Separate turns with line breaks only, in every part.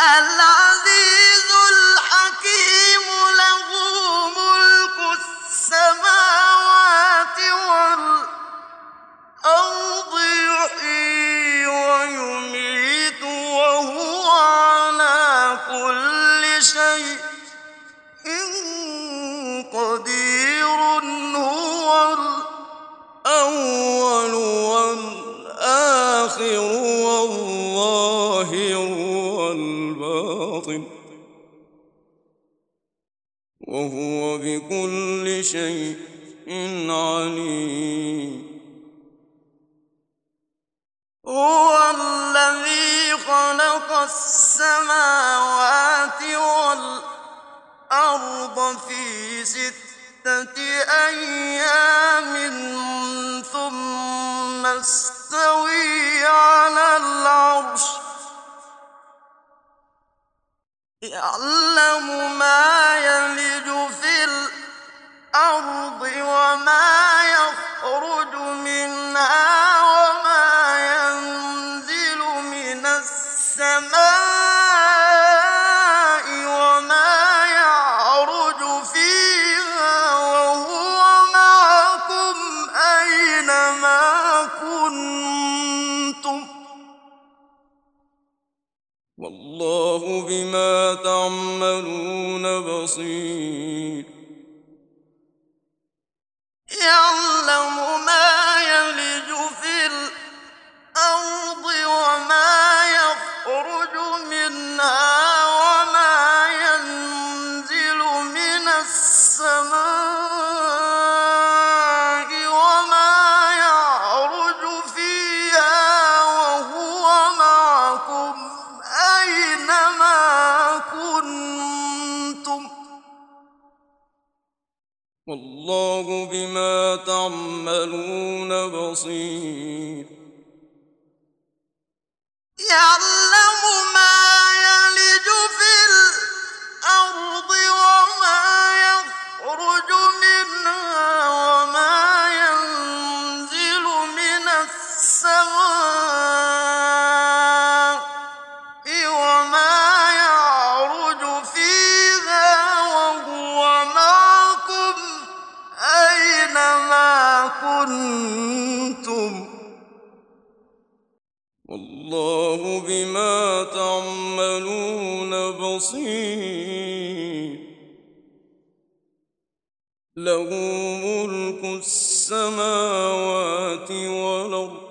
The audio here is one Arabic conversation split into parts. العظيم شيء عليم هو الذي خلق السماوات والأرض في ستة أيام ثم استوي على العرش يعلم ما الأرض 怎么？له ملك السماوات والارض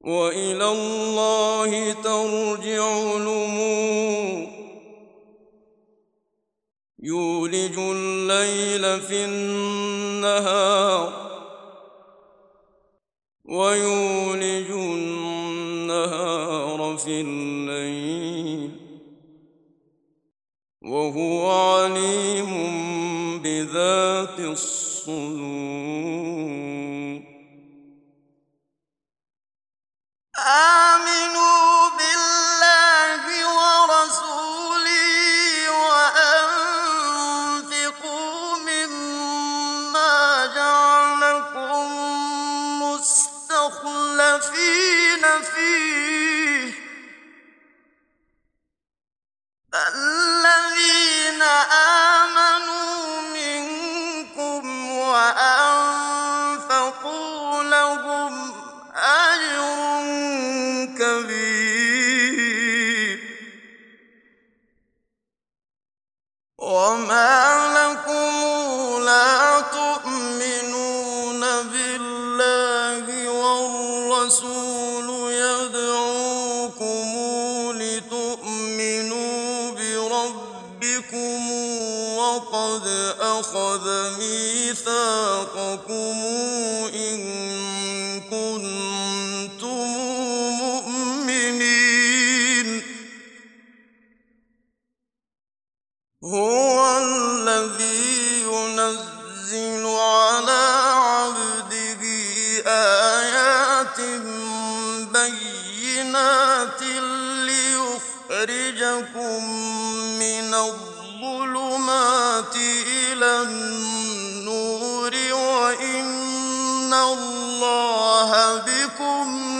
والى الله ترجع الامور يولج الليل في النهار ويولج الصدور آمنوا بالله بكم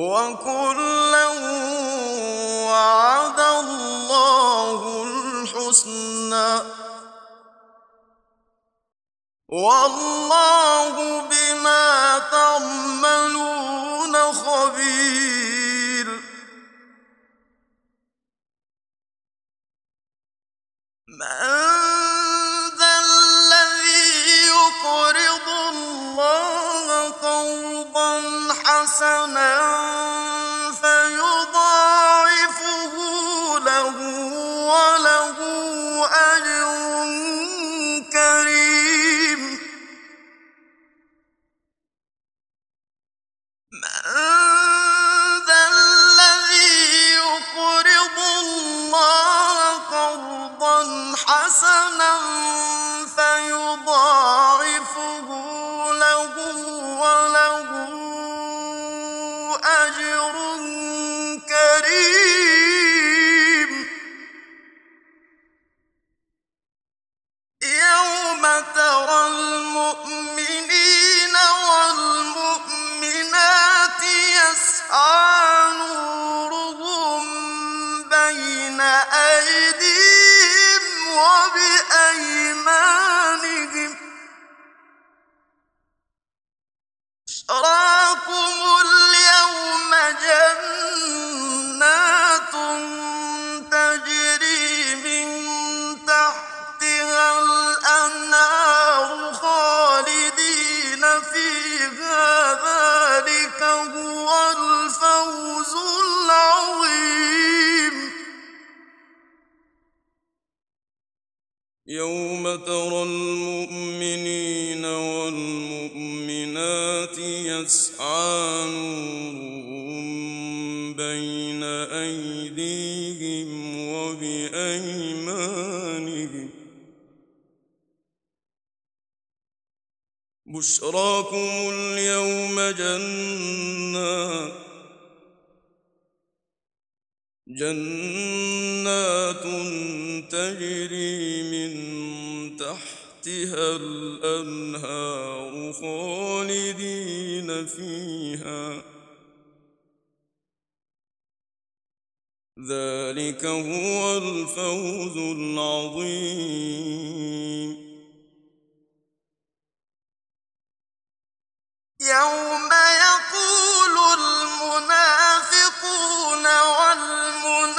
وكلا وعد الله الحسنى والله بما تعملون خبير من يوم ترى المؤمنين والمؤمنات يسعى نورهم بين أيديهم وبأيمانهم بشراكم اليوم جنة جنات تجري من تحتها الأنهار خالدين فيها ذلك هو الفوز العظيم يوم يقول المنافقون والمنافقون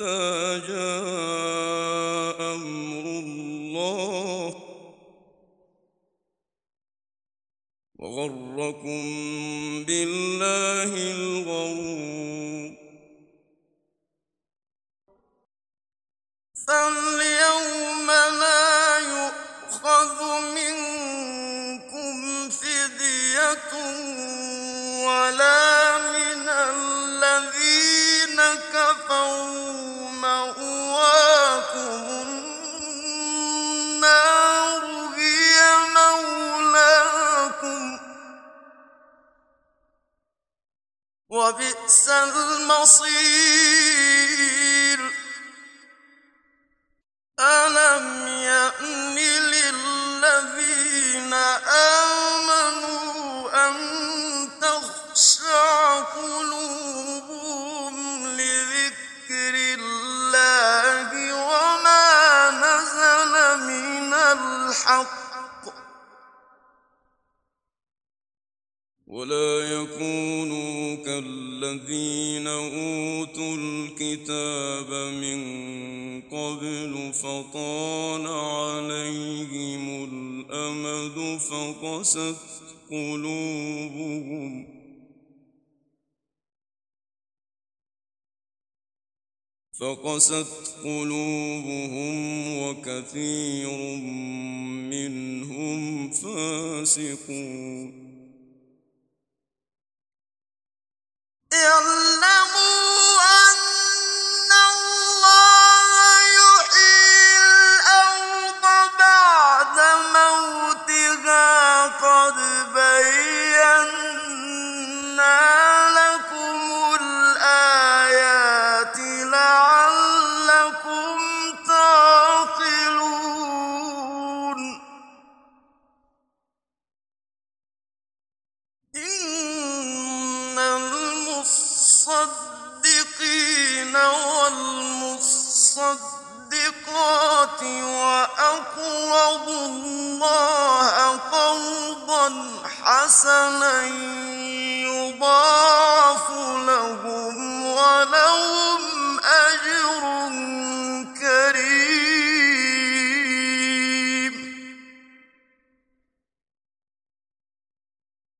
حتى جاء أمر الله وغركم بالله الغرور وبئس المصير ألم يأن للذين آمنوا أن تخشع قلوبهم لذكر الله وما نزل من الحق ولا يكونوا كالذين أوتوا الكتاب من قبل فطال عليهم الأمد فقست قلوبهم فقست قلوبهم وكثير منهم فاسقون ليعلموا أن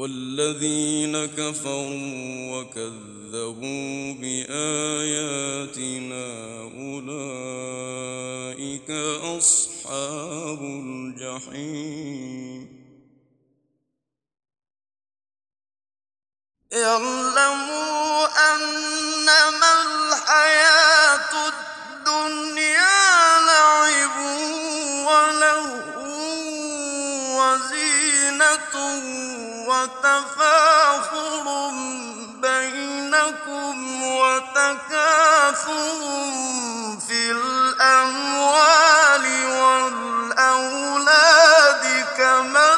والذين كفروا وكذبوا بآياتنا أولئك أصحاب الجحيم اعلموا أنما تفاخر بينكم في الأموال والأولاد كمن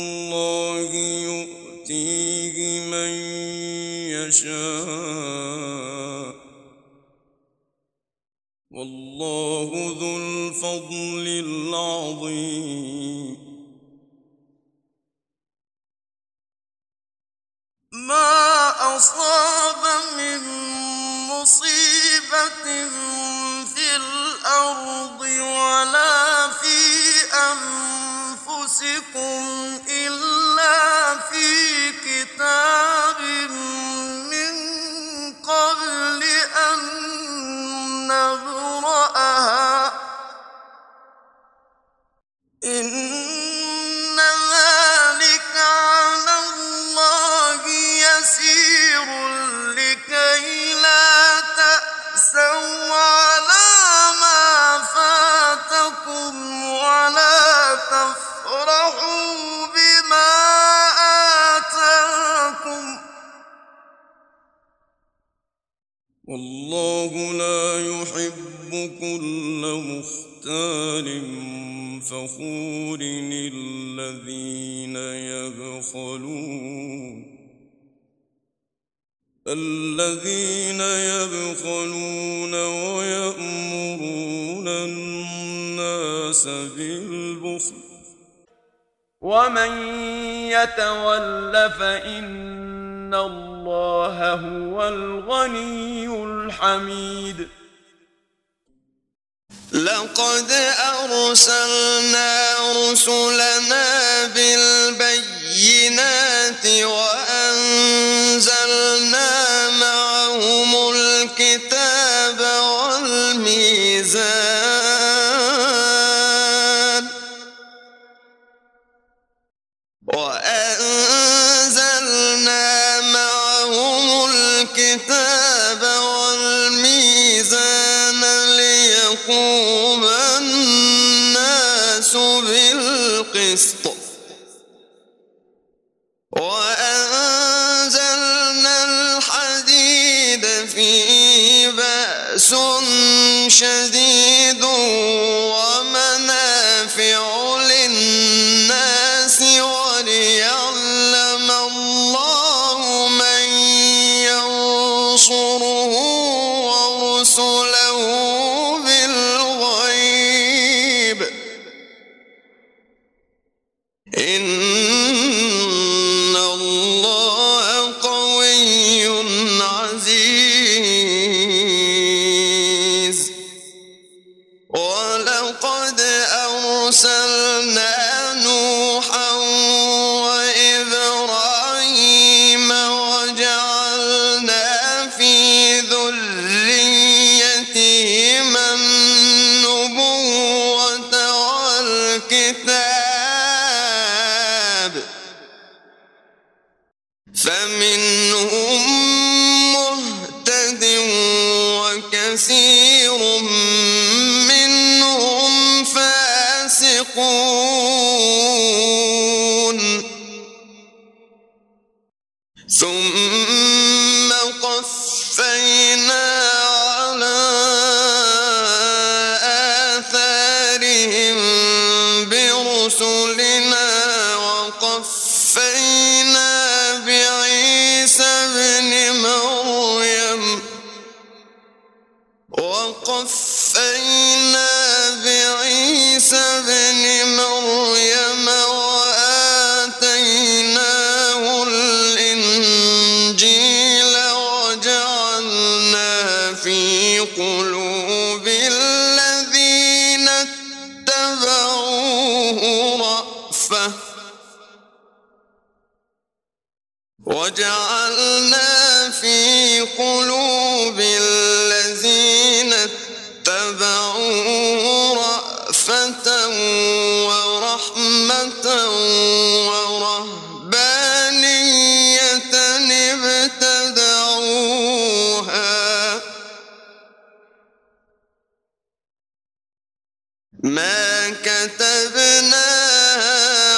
الله يؤتيه من يشاء والله ذو الفضل العظيم ما أصاب من مصيبة في الأرض ولا في أنفسهم أنفسكم إلا في كتاب من قبل أن نبرأها إن والله لا يحب كل مختال فخور الذين يبخلون الذين يبخلون ويأمرون الناس بالبخل ومن يتول فإن ان الله هو الغني الحميد لقد ارسلنا رسلنا بالبينات وانزلنا فيه بأس شديد كتبناها